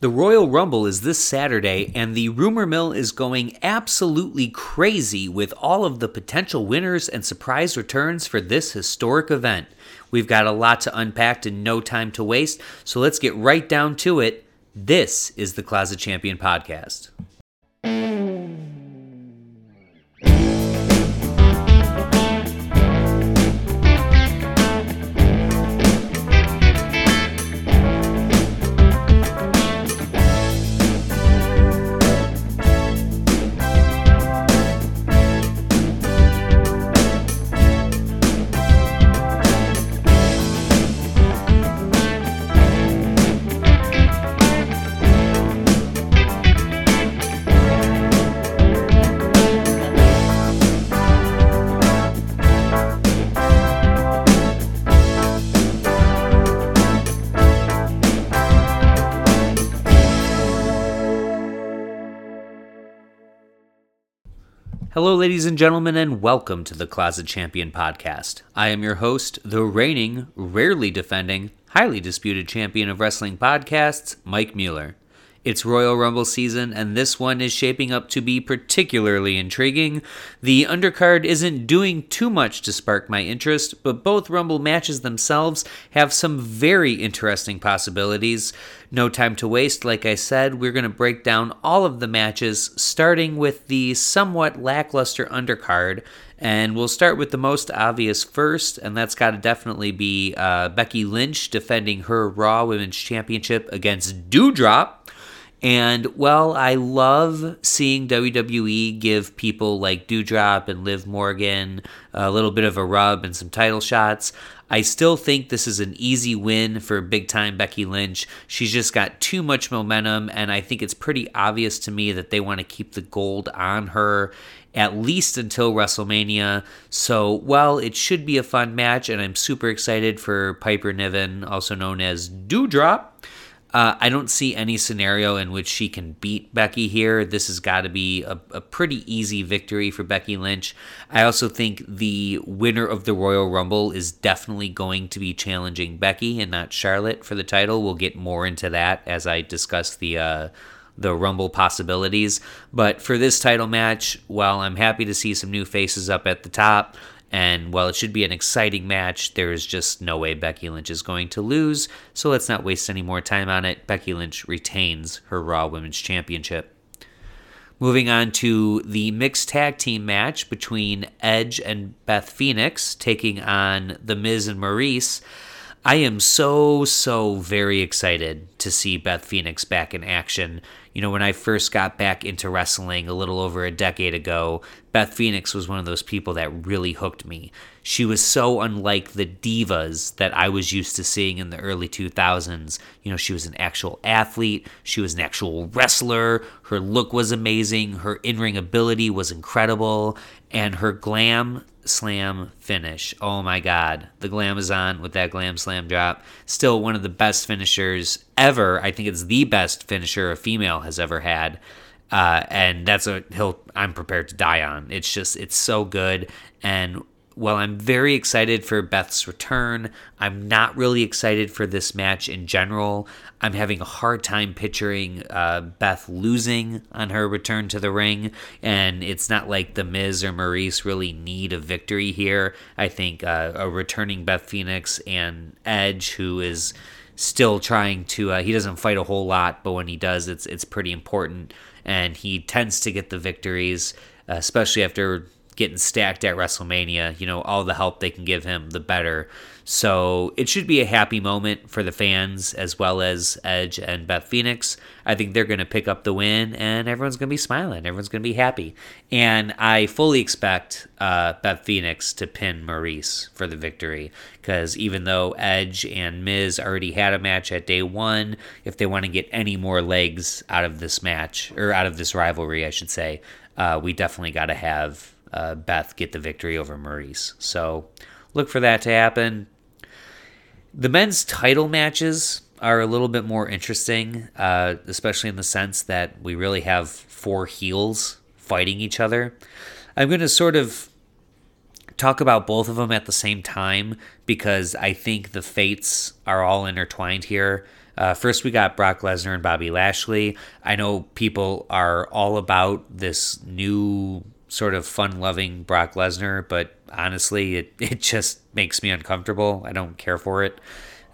The Royal Rumble is this Saturday, and the rumor mill is going absolutely crazy with all of the potential winners and surprise returns for this historic event. We've got a lot to unpack and no time to waste, so let's get right down to it. This is the Closet Champion Podcast. Hello, ladies and gentlemen, and welcome to the Closet Champion Podcast. I am your host, the reigning, rarely defending, highly disputed champion of wrestling podcasts, Mike Mueller. It's Royal Rumble season, and this one is shaping up to be particularly intriguing. The undercard isn't doing too much to spark my interest, but both Rumble matches themselves have some very interesting possibilities. No time to waste, like I said, we're going to break down all of the matches, starting with the somewhat lackluster undercard. And we'll start with the most obvious first, and that's got to definitely be uh, Becky Lynch defending her Raw Women's Championship against Doudrop. And well, I love seeing WWE give people like Doudrop and Liv Morgan a little bit of a rub and some title shots. I still think this is an easy win for big time Becky Lynch. She's just got too much momentum, and I think it's pretty obvious to me that they want to keep the gold on her at least until WrestleMania. So, well, it should be a fun match, and I'm super excited for Piper Niven, also known as Doudrop. Uh, I don't see any scenario in which she can beat Becky here. This has got to be a, a, pretty easy victory for Becky Lynch. I also think the winner of the Royal Rumble is definitely going to be challenging Becky and not Charlotte for the title. We'll get more into that as I discuss the. Uh, the Rumble possibilities. But for this title match, while I'm happy to see some new faces up at the top, and while it should be an exciting match, there is just no way Becky Lynch is going to lose. So let's not waste any more time on it. Becky Lynch retains her Raw Women's Championship. Moving on to the mixed tag team match between Edge and Beth Phoenix taking on The Miz and Maryse. I am so, so very excited to see Beth Phoenix back in action. You know, when I first got back into wrestling a little over a decade ago, Beth Phoenix was one of those people that really hooked me. She was so unlike the divas that I was used to seeing in the early 2000s. You know, she was an actual athlete, she was an actual wrestler, her look was amazing, her in ring ability was incredible, and her glam slam finish. Oh my god. The glamazon with that glam slam drop. Still one of the best finishers ever. I think it's the best finisher a female has ever had. Uh, and that's a hill I'm prepared to die on. It's just it's so good and while I'm very excited for Beth's return, I'm not really excited for this match in general. I'm having a hard time picturing uh, Beth losing on her return to the ring, and it's not like The Miz or Maryse really need a victory here. I think uh, a returning Beth Phoenix and Edge, who is still trying to, uh, he doesn't fight a whole lot, but when he does, it's it's pretty important, and he tends to get the victories, especially after getting stacked at WrestleMania. You know, all the help they can give him, the better. So it should be a happy moment for the fans as well as Edge and Beth Phoenix. I think they're going to pick up the win and everyone's going to be smiling. Everyone's going to be happy. And I fully expect uh, Beth Phoenix to pin Maryse for the victory because even though Edge and Miz already had a match at day one, if they want to get any more legs out of this match or out of this rivalry, I should say, uh, we definitely got to have uh, Beth get the victory over Maryse. So look for that to happen. The men's title matches are a little bit more interesting, uh, especially in the sense that we really have four heels fighting each other. I'm going to sort of talk about both of them at the same time because I think the fates are all intertwined here. Uh, first, we got Brock Lesnar and Bobby Lashley. I know people are all about this new sort of fun loving Brock Lesnar, but honestly, it, it just makes me uncomfortable. I don't care for it.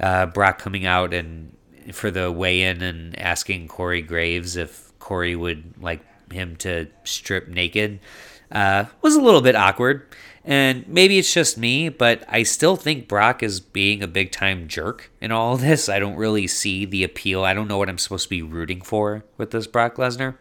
Uh, Brock coming out and for the weigh in and asking Corey Graves if Corey would like him to strip naked uh, was a little bit awkward. And maybe it's just me, but I still think Brock is being a big time jerk in all this. I don't really see the appeal. I don't know what I'm supposed to be rooting for with this Brock Lesnar.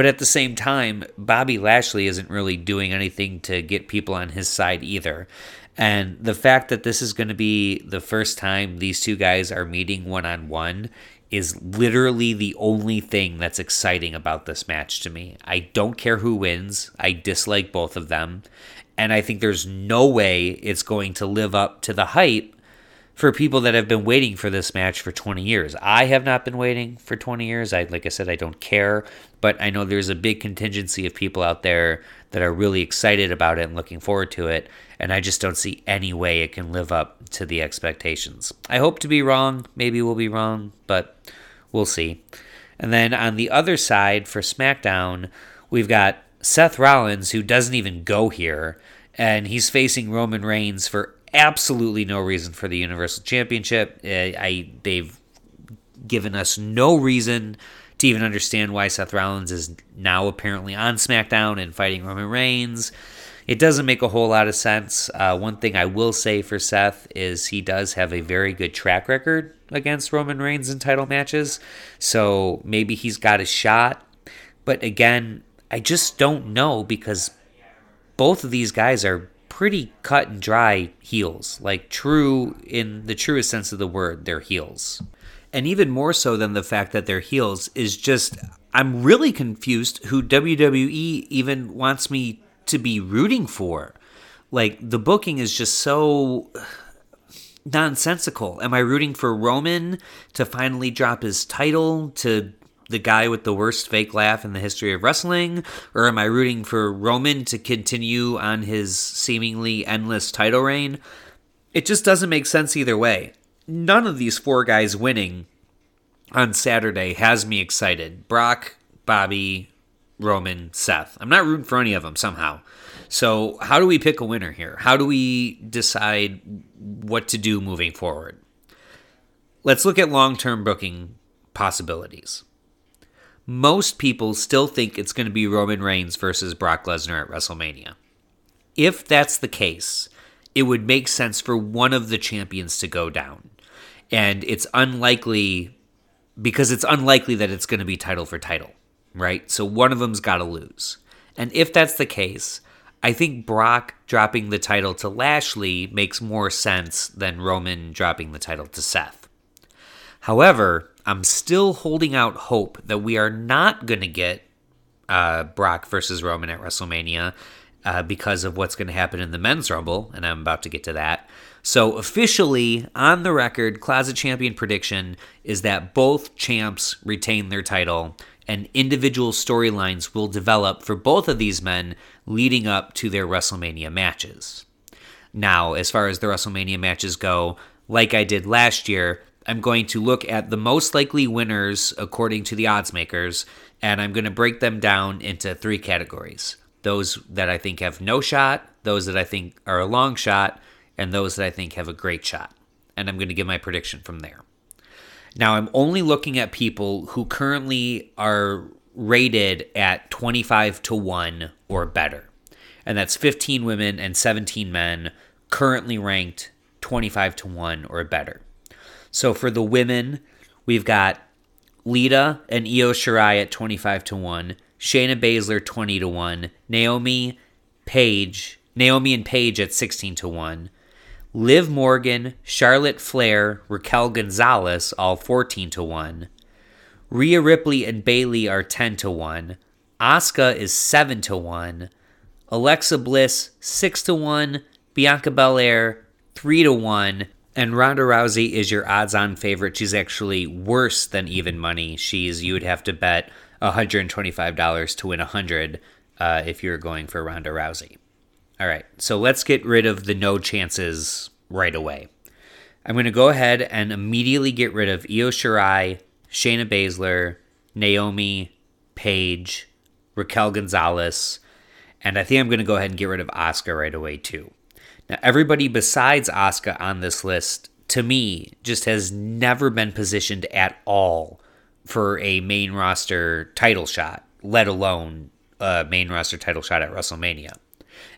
But at the same time, Bobby Lashley isn't really doing anything to get people on his side either. And the fact that this is going to be the first time these two guys are meeting one on one is literally the only thing that's exciting about this match to me. I don't care who wins, I dislike both of them. And I think there's no way it's going to live up to the hype for people that have been waiting for this match for 20 years. I have not been waiting for 20 years. I like I said I don't care, but I know there's a big contingency of people out there that are really excited about it and looking forward to it, and I just don't see any way it can live up to the expectations. I hope to be wrong, maybe we'll be wrong, but we'll see. And then on the other side for SmackDown, we've got Seth Rollins who doesn't even go here and he's facing Roman Reigns for absolutely no reason for the Universal Championship. Uh, I they've given us no reason to even understand why Seth Rollins is now apparently on SmackDown and fighting Roman Reigns. It doesn't make a whole lot of sense. Uh, one thing I will say for Seth is he does have a very good track record against Roman Reigns in title matches, so maybe he's got a shot. But again, I just don't know because both of these guys are pretty cut and dry heels, like true in the truest sense of the word, they're heels. And even more so than the fact that they're heels is just, I'm really confused who WWE even wants me to be rooting for. Like, the booking is just so nonsensical. Am I rooting for Roman to finally drop his title to the guy with the worst fake laugh in the history of wrestling? Or am I rooting for Roman to continue on his seemingly endless title reign? It just doesn't make sense either way. None of these four guys winning on Saturday has me excited. Brock, Bobby, Roman, Seth. I'm not rooting for any of them somehow. So, how do we pick a winner here? How do we decide what to do moving forward? Let's look at long term booking possibilities most people still think it's going to be Roman Reigns versus Brock Lesnar at WrestleMania. If that's the case, it would make sense for one of the champions to go down. And it's unlikely because it's unlikely that it's going to be title for title, right? So one of them's got to lose. And if that's the case, I think Brock dropping the title to Lashley makes more sense than Roman dropping the title to Seth. However, I'm still holding out hope that we are not going to get uh, Brock versus Roman at WrestleMania uh, because of what's going to happen in the men's rumble, and I'm about to get to that. So, officially on the record, Closet Champion prediction is that both champs retain their title, and individual storylines will develop for both of these men leading up to their WrestleMania matches. Now, as far as the WrestleMania matches go, like I did last year, I'm going to look at the most likely winners according to the odds makers, and I'm going to break them down into three categories those that I think have no shot, those that I think are a long shot, and those that I think have a great shot. And I'm going to give my prediction from there. Now, I'm only looking at people who currently are rated at 25 to 1 or better. And that's 15 women and 17 men currently ranked 25 to 1 or better. So for the women, we've got Lita and Io Shirai at 25 to 1, Shayna Baszler 20 to 1, Naomi Paige, Naomi and Paige at 16 to 1, Liv Morgan, Charlotte Flair, Raquel Gonzalez all 14 to 1. Rhea Ripley and Bayley are 10 to 1. Asuka is 7 to 1. Alexa Bliss 6 to 1. Bianca Belair 3 to 1. And Ronda Rousey is your odds on favorite. She's actually worse than even money. She's you would have to bet $125 to win 100 uh, if you're going for Ronda Rousey. All right, so let's get rid of the no chances right away. I'm going to go ahead and immediately get rid of Io Shirai, Shayna Baszler, Naomi, Paige, Raquel Gonzalez, and I think I'm going to go ahead and get rid of Asuka right away too. Now, everybody besides Asuka on this list, to me, just has never been positioned at all for a main roster title shot, let alone a main roster title shot at WrestleMania.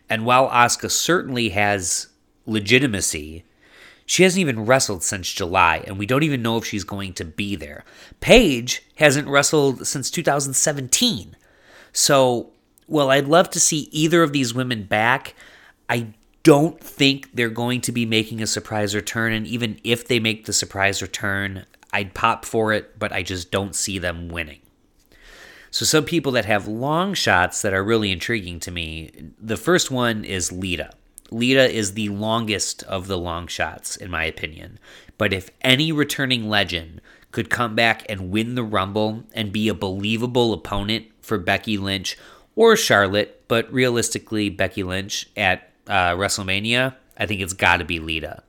And while Asuka certainly has legitimacy, she hasn't even wrestled since July, and we don't even know if she's going to be there. Paige hasn't wrestled since 2017. So, well, I'd love to see either of these women back. I don't think they're going to be making a surprise return, and even if they make the surprise return, I'd pop for it, but I just don't see them winning. So, some people that have long shots that are really intriguing to me. The first one is Lita. Lita is the longest of the long shots, in my opinion. But if any returning legend could come back and win the Rumble and be a believable opponent for Becky Lynch or Charlotte, but realistically, Becky Lynch at uh, WrestleMania, I think it's got to be Lita.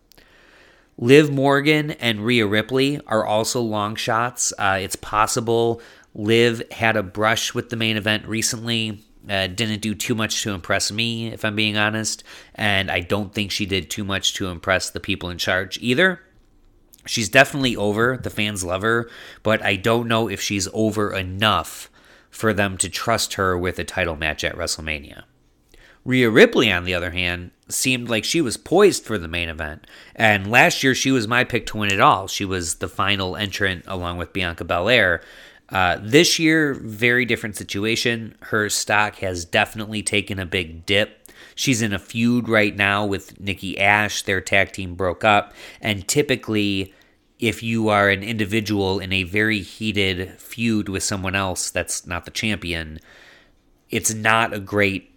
Liv Morgan and Rhea Ripley are also long shots. Uh, it's possible Liv had a brush with the main event recently. Uh, didn't do too much to impress me, if I'm being honest. And I don't think she did too much to impress the people in charge either. She's definitely over. The fans love her. But I don't know if she's over enough for them to trust her with a title match at WrestleMania. Rhea Ripley, on the other hand, seemed like she was poised for the main event. And last year, she was my pick to win it all. She was the final entrant along with Bianca Belair. Uh, this year, very different situation. Her stock has definitely taken a big dip. She's in a feud right now with Nikki Ash. Their tag team broke up. And typically, if you are an individual in a very heated feud with someone else that's not the champion, it's not a great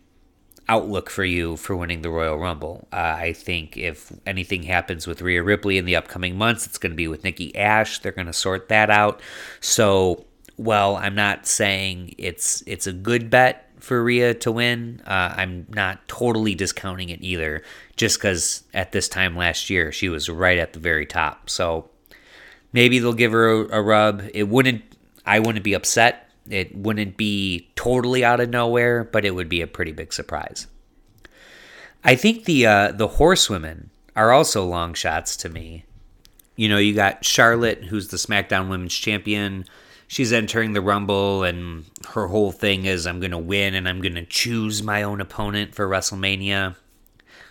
outlook for you for winning the Royal Rumble. Uh, I think if anything happens with Rhea Ripley in the upcoming months, it's going to be with Nikki Ash. They're going to sort that out. So, well, I'm not saying it's it's a good bet for Rhea to win. Uh, I'm not totally discounting it either, just because at this time last year she was right at the very top. So maybe they'll give her a, a rub. It wouldn't. I wouldn't be upset it wouldn't be totally out of nowhere, but it would be a pretty big surprise. I think the uh, the horsewomen are also long shots to me. You know, you got Charlotte, who's the SmackDown Women's Champion. She's entering the Rumble, and her whole thing is, I'm going to win and I'm going to choose my own opponent for WrestleMania.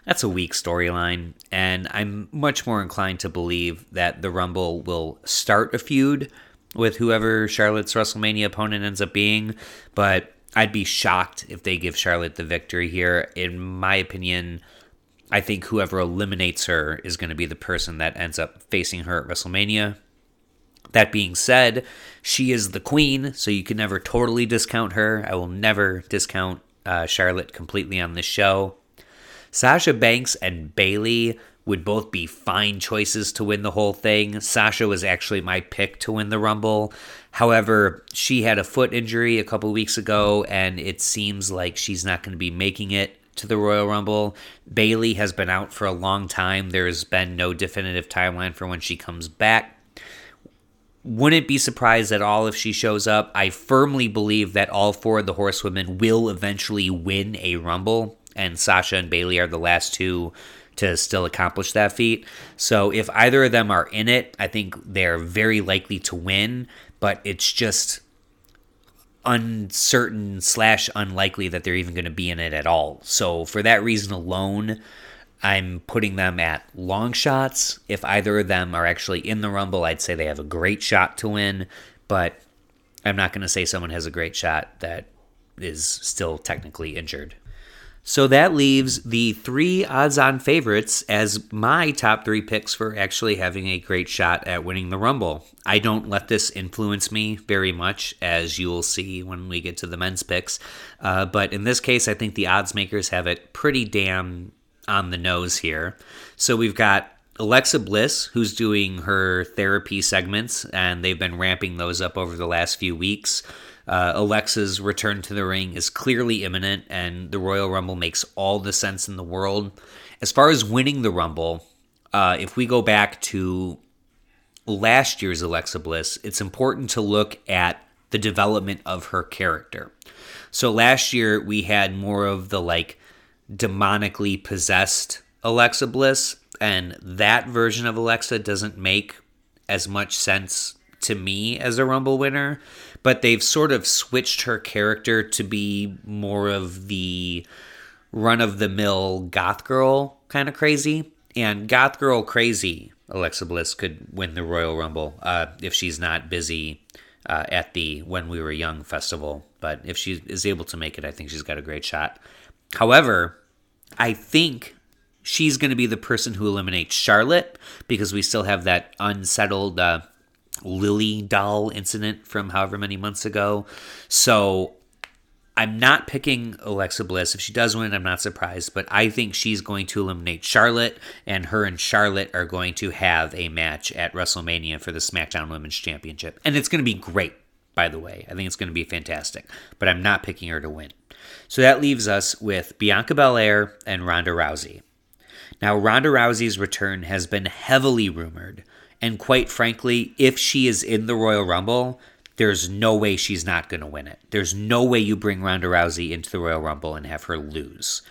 That's a weak storyline, and I'm much more inclined to believe that the Rumble will start a feud with whoever Charlotte's WrestleMania opponent ends up being, but I'd be shocked if they give Charlotte the victory here. In my opinion, I think whoever eliminates her is going to be the person that ends up facing her at WrestleMania. That being said, she is the queen, so you can never totally discount her. I will never discount uh, Charlotte completely on this show. Sasha Banks and Bayley would both be fine choices to win the whole thing. Sasha was actually my pick to win the Rumble. However, she had a foot injury a couple weeks ago, and it seems like she's not going to be making it to the Royal Rumble. Bayley has been out for a long time. There's been no definitive timeline for when she comes back. Wouldn't be surprised at all if she shows up. I firmly believe that all four of the horsewomen will eventually win a Rumble, and Sasha and Bayley are the last two to still accomplish that feat. So if either of them are in it, I think they're very likely to win, but it's just uncertain slash unlikely that they're even going to be in it at all. So for that reason alone, I'm putting them at long shots. If either of them are actually in the Rumble, I'd say they have a great shot to win, but I'm not going to say someone has a great shot that is still technically injured. So that leaves the three odds on favorites as my top three picks for actually having a great shot at winning the Rumble. I don't let this influence me very much, as you'll see when we get to the men's picks. Uh, but in this case, I think the odds makers have it pretty damn on the nose here. So we've got Alexa Bliss, who's doing her therapy segments, and they've been ramping those up over the last few weeks. Uh, Alexa's return to the ring is clearly imminent, and the Royal Rumble makes all the sense in the world. As far as winning the Rumble, uh, if we go back to last year's Alexa Bliss, it's important to look at the development of her character. So last year we had more of the like demonically possessed Alexa Bliss, and that version of Alexa doesn't make as much sense to me as a Rumble winner, but they've sort of switched her character to be more of the run of the mill goth girl kind of crazy. And goth girl crazy, Alexa Bliss could win the Royal Rumble uh, if she's not busy uh, at the When We Were Young festival. But if she is able to make it, I think she's got a great shot. However, I think she's going to be the person who eliminates Charlotte because we still have that unsettled uh, Lilly doll incident from however many months ago. So I'm not picking Alexa Bliss. If she does win, I'm not surprised, but I think she's going to eliminate Charlotte, and her and Charlotte are going to have a match at WrestleMania for the SmackDown Women's Championship. And it's going to be great, by the way. I think it's going to be fantastic, but I'm not picking her to win. So that leaves us with Bianca Belair and Ronda Rousey. Now, Ronda Rousey's return has been heavily rumored, and quite frankly, if she is in the Royal Rumble, there's no way she's not going to win it. There's no way you bring Ronda Rousey into the Royal Rumble and have her lose.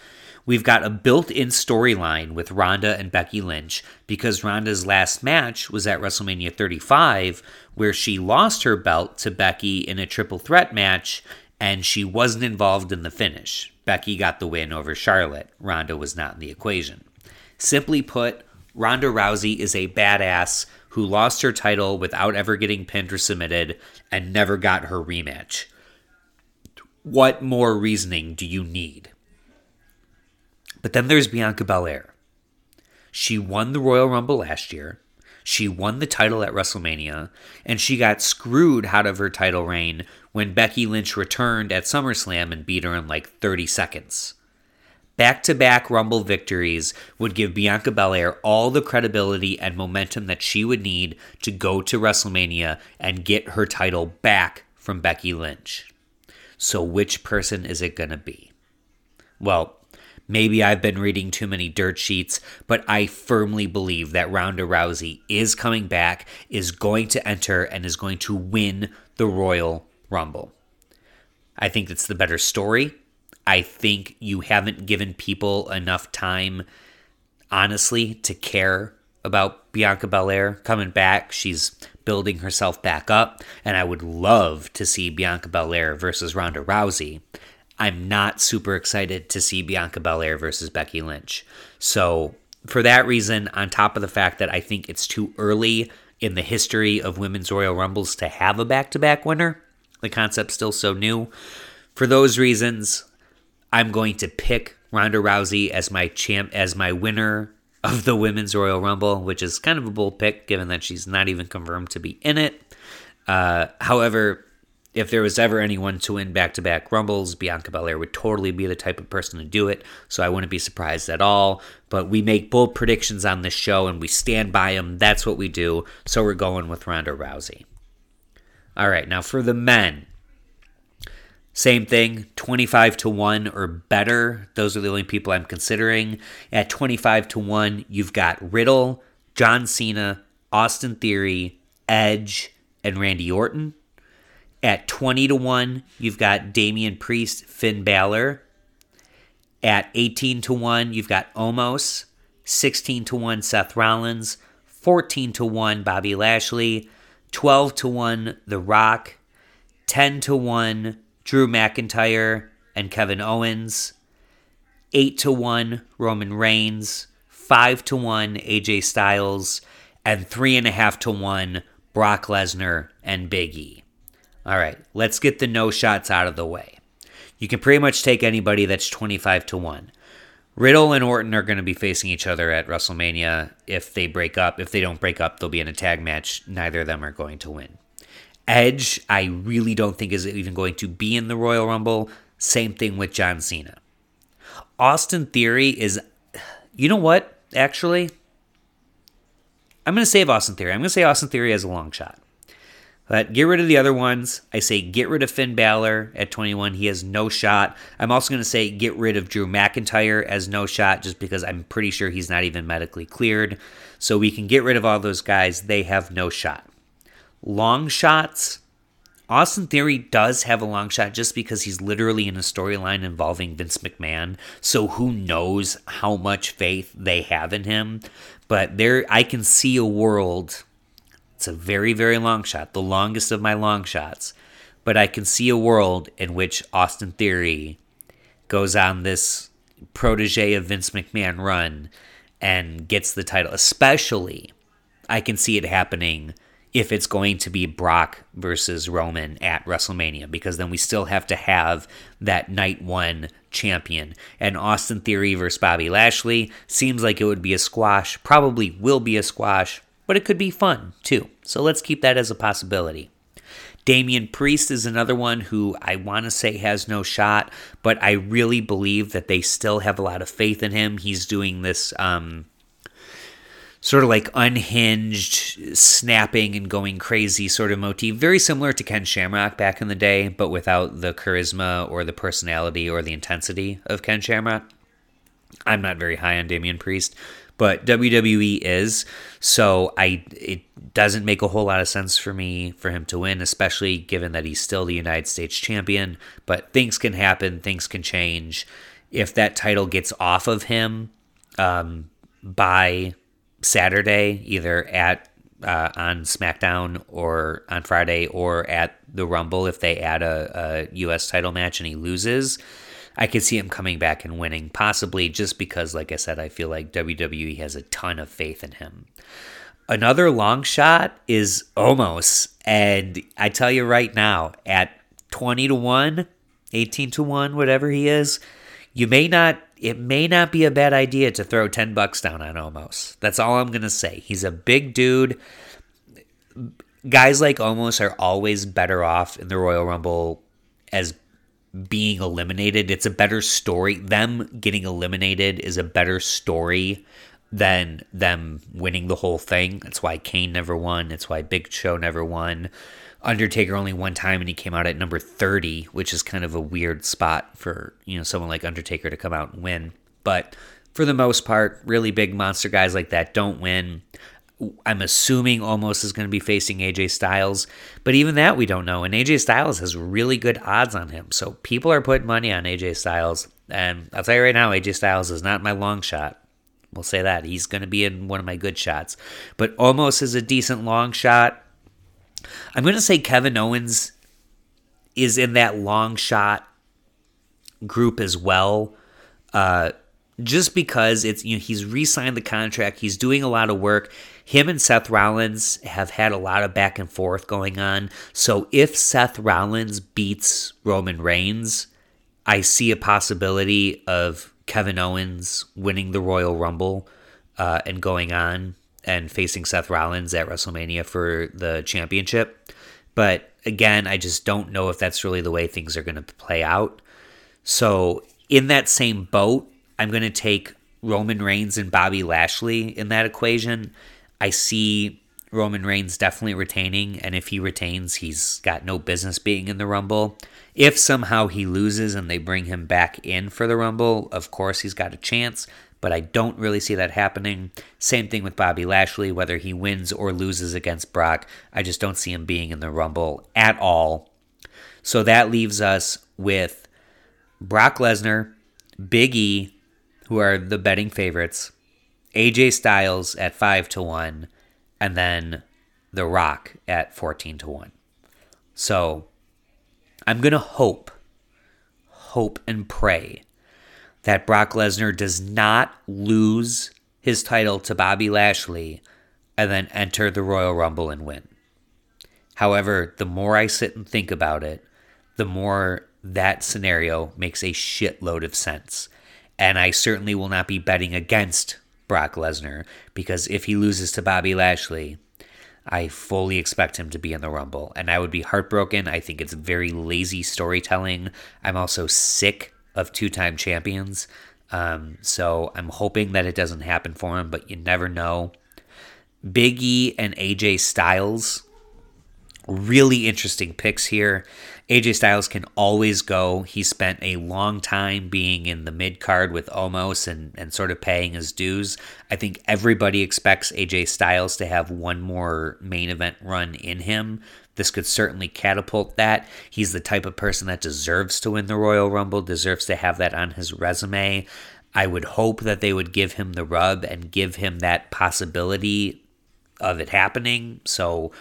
We've got a built in storyline with Ronda and Becky Lynch because Ronda's last match was at WrestleMania 35, where she lost her belt to Becky in a triple threat match and she wasn't involved in the finish. Becky got the win over Charlotte. Ronda was not in the equation. Simply put, Ronda Rousey is a badass who lost her title without ever getting pinned or submitted and never got her rematch. What more reasoning do you need? But then there's Bianca Belair. She won the Royal Rumble last year. She won the title at WrestleMania, and she got screwed out of her title reign when Becky Lynch returned at SummerSlam and beat her in like 30 seconds. Back to back Rumble victories would give Bianca Belair all the credibility and momentum that she would need to go to WrestleMania and get her title back from Becky Lynch. So, which person is it going to be? Well, maybe I've been reading too many dirt sheets, but I firmly believe that Ronda Rousey is coming back, is going to enter, and is going to win the Royal Rumble. I think it's the better story. I think you haven't given people enough time, honestly, to care about Bianca Belair coming back. She's building herself back up, and I would love to see Bianca Belair versus Ronda Rousey. I'm not super excited to see Bianca Belair versus Becky Lynch. So, for that reason, on top of the fact that I think it's too early in the history of women's Royal Rumbles to have a back to back winner, the concept's still so new. For those reasons, I'm going to pick Ronda Rousey as my champ as my winner of the Women's Royal Rumble, which is kind of a bold pick given that she's not even confirmed to be in it. Uh, however, if there was ever anyone to win back to back Rumbles, Bianca Belair would totally be the type of person to do it, so I wouldn't be surprised at all. But we make bold predictions on this show and we stand by them. That's what we do, so we're going with Ronda Rousey. All right, now for the men. Same thing, 25 to 1 or better. Those are the only people I'm considering. At 25 to 1, you've got Riddle, John Cena, Austin Theory, Edge, and Randy Orton. At 20 to 1, you've got Damian Priest, Finn Balor. At 18 to 1, you've got Omos. 16 to 1, Seth Rollins. 14 to 1, Bobby Lashley. 12 to 1, The Rock. 10 to 1, Drew McIntyre and Kevin Owens. 8 to 1 Roman Reigns, 5 to 1 AJ Styles, and 3.5 to 1 Brock Lesnar and Big E. All right, let's get the no shots out of the way. You can pretty much take anybody that's 25 to 1. Riddle and Orton are going to be facing each other at WrestleMania if they break up. If they don't break up, they'll be in a tag match. Neither of them are going to win. Edge, I really don't think is even going to be in the Royal Rumble. Same thing with John Cena. Austin Theory is, you know what? Actually, I'm going to save Austin Theory. I'm going to say Austin Theory has a long shot. But get rid of the other ones. I say get rid of Finn Balor at 21. He has no shot. I'm also going to say get rid of Drew McIntyre as no shot just because I'm pretty sure he's not even medically cleared. So we can get rid of all those guys. They have no shot. Long shots. Austin Theory does have a long shot just because he's literally in a storyline involving Vince McMahon. So who knows how much faith they have in him. But there I can see a world it's a very, very long shot, the longest of my long shots. But I can see a world in which Austin Theory goes on this protege of Vince McMahon run and gets the title. Especially, I can see it happening if it's going to be Brock versus Roman at WrestleMania, because then we still have to have that night one champion. And Austin Theory versus Bobby Lashley seems like it would be a squash, probably will be a squash but it could be fun too. So let's keep that as a possibility. Damian Priest is another one who I want to say has no shot, but I really believe that they still have a lot of faith in him. He's doing this um, sort of like unhinged, snapping and going crazy sort of motif, very similar to Ken Shamrock back in the day, but without the charisma or the personality or the intensity of Ken Shamrock. I'm not very high on Damian Priest, but WWE is. So I it doesn't make a whole lot of sense for me for him to win, especially given that he's still the United States champion. But things can happen, things can change. If that title gets off of him um, by Saturday, either at uh, on SmackDown or on Friday or at the Rumble, if they add a, a U.S. title match and he loses, I could see him coming back and winning, possibly just because, like I said, I feel like WWE has a ton of faith in him. Another long shot is Omos. And I tell you right now, at 20 to 1, 18 to 1, whatever he is, you may not it may not be a bad idea to throw 10 bucks down on Omos. That's all I'm going to say. He's a big dude. Guys like Omos are always better off in the Royal Rumble as being eliminated. It's a better story. Them getting eliminated is a better story than them winning the whole thing. That's why Kane never won. That's why Big Show never won. Undertaker only one time and he came out at number 30, which is kind of a weird spot for, you know, someone like Undertaker to come out and win. But for the most part, really big monster guys like that don't win. I'm assuming Omos is going to be facing AJ Styles, but even that we don't know. And AJ Styles has really good odds on him. So people are putting money on AJ Styles. And I'll tell you right now, AJ Styles is not my long shot. We'll say that. He's going to be in one of my good shots. But Omos is a decent long shot. I'm going to say Kevin Owens is in that long shot group as well. Uh, just because it's you know he's re-signed the contract, he's doing a lot of work. Him and Seth Rollins have had a lot of back and forth going on. So if Seth Rollins beats Roman Reigns, I see a possibility of Kevin Owens winning the Royal Rumble uh, and going on and facing Seth Rollins at WrestleMania for the championship. But again, I just don't know if that's really the way things are going to play out. So, in that same boat, I'm going to take Roman Reigns and Bobby Lashley in that equation. I see Roman Reigns definitely retaining, and if he retains, he's got no business being in the Rumble. If somehow he loses and they bring him back in for the Rumble, of course he's got a chance, but I don't really see that happening. Same thing with Bobby Lashley, whether he wins or loses against Brock, I just don't see him being in the Rumble at all. So that leaves us with Brock Lesnar, Big E, who are the betting favorites, AJ Styles at 5 to 1, and then The Rock at 14 to 1. So I'm going to hope, hope and pray that Brock Lesnar does not lose his title to Bobby Lashley and then enter the Royal Rumble and win. However, the more I sit and think about it, the more that scenario makes a shitload of sense. And I certainly will not be betting against Brock Lesnar because if he loses to Bobby Lashley, I fully expect him to be in the Rumble. And I would be heartbroken. I think it's very lazy storytelling. I'm also sick of two time champions. Um, so I'm hoping that it doesn't happen for him, but you never know. Big E and AJ Styles Really interesting picks here. AJ Styles can always go. He spent a long time being in the mid card with Omos and, and sort of paying his dues. I think everybody expects AJ Styles to have one more main event run in him. This could certainly catapult that. He's the type of person that deserves to win the Royal Rumble, deserves to have that on his resume. I would hope that they would give him the rub and give him that possibility of it happening. So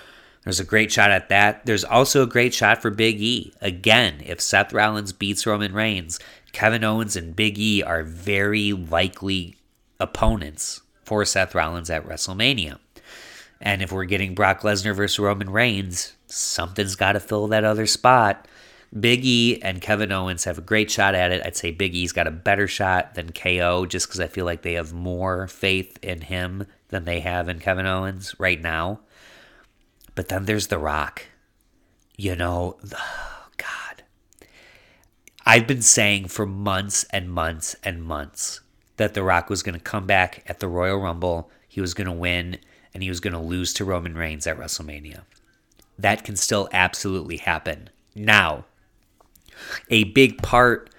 there's a great shot at that. There's also a great shot for Big E. Again, if Seth Rollins beats Roman Reigns, Kevin Owens and Big E are very likely opponents for Seth Rollins at WrestleMania. And if we're getting Brock Lesnar versus Roman Reigns, something's got to fill that other spot. Big E and Kevin Owens have a great shot at it. I'd say Big E's got a better shot than KO just because I feel like they have more faith in him than they have in Kevin Owens right now. But then there's The Rock. You know, oh God. I've been saying for months and months and months that The Rock was going to come back at the Royal Rumble. He was going to win and he was going to lose to Roman Reigns at WrestleMania. That can still absolutely happen. Now, a big part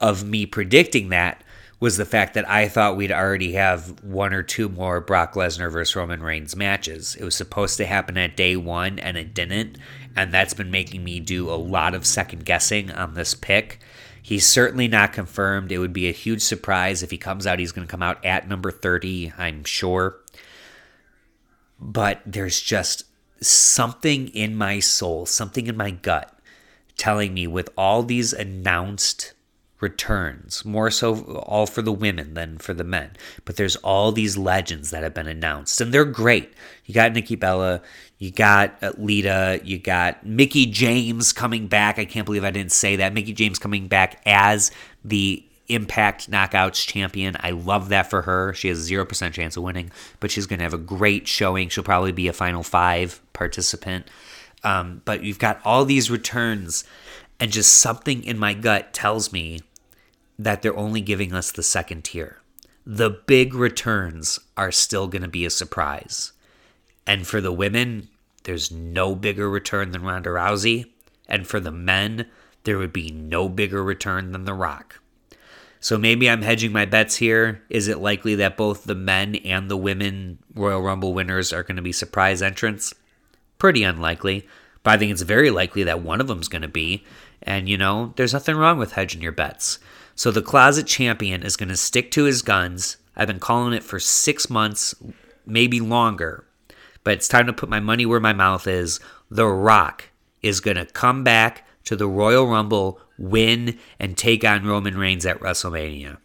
of me predicting that was the fact that I thought we'd already have one or two more Brock Lesnar versus Roman Reigns matches. It was supposed to happen at day one and it didn't. And that's been making me do a lot of second guessing on this pick. He's certainly not confirmed. It would be a huge surprise if he comes out. He's going to come out at number 30, I'm sure. But there's just something in my soul, something in my gut telling me with all these announced returns, more so all for the women than for the men. But there's all these legends that have been announced, and they're great. You got Nikki Bella, you got uh, Lita, you got Mickie James coming back. I can't believe I didn't say that. Mickie James coming back as the Impact Knockouts champion. I love that for her. She has a 0% chance of winning, but she's going to have a great showing. She'll probably be a Final Five participant. Um, but you've got all these returns, and just something in my gut tells me that they're only giving us the second tier. The big returns are still going to be a surprise. And for the women, there's no bigger return than Ronda Rousey. And for the men, there would be no bigger return than The Rock. So maybe I'm hedging my bets here. Is it likely that both the men and the women Royal Rumble winners are going to be surprise entrants? Pretty unlikely. But I think it's very likely that one of them's going to be. And, you know, there's nothing wrong with hedging your bets. So the closet champion is going to stick to his guns. I've been calling it for six months, maybe longer. But it's time to put my money where my mouth is. The Rock is going to come back to the Royal Rumble, win, and take on Roman Reigns at WrestleMania.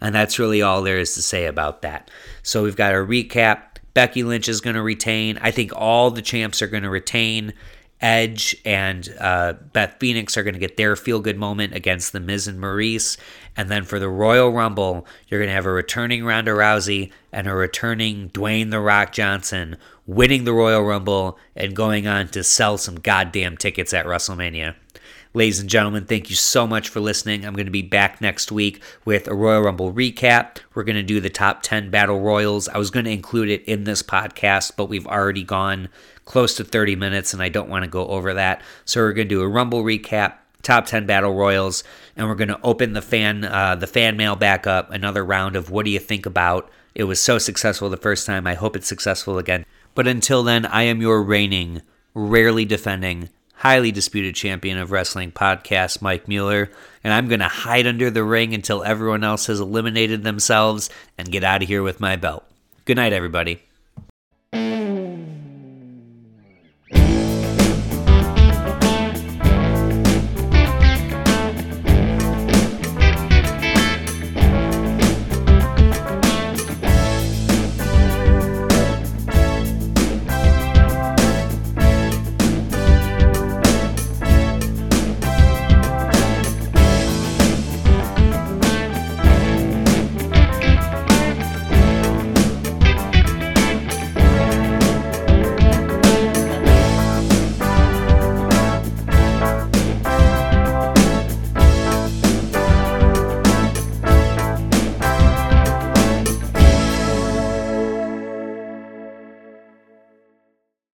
And that's really all there is to say about that. So we've got a recap. Becky Lynch is going to retain. I think all the champs are going to retain. Edge and uh, Beth Phoenix are going to get their feel good moment against The Miz and Maryse. And then for the Royal Rumble, you're going to have a returning Ronda Rousey and a returning Dwayne The Rock Johnson winning the Royal Rumble and going on to sell some goddamn tickets at WrestleMania. Ladies and gentlemen, thank you so much for listening. I'm going to be back next week with a Royal Rumble recap. We're going to do the top 10 battle royals. I was going to include it in this podcast, but we've already gone close to 30 minutes and I don't want to go over that. So we're going to do a Rumble recap, top 10 battle royals, and we're going to open the fan uh, the fan mail back up, another round of what do you think about it was so successful the first time. I hope it's successful again. But until then, I am your reigning, rarely defending highly disputed champion of wrestling podcast, Mike Mueller, and I'm going to hide under the ring until everyone else has eliminated themselves and get out of here with my belt. Good night, everybody.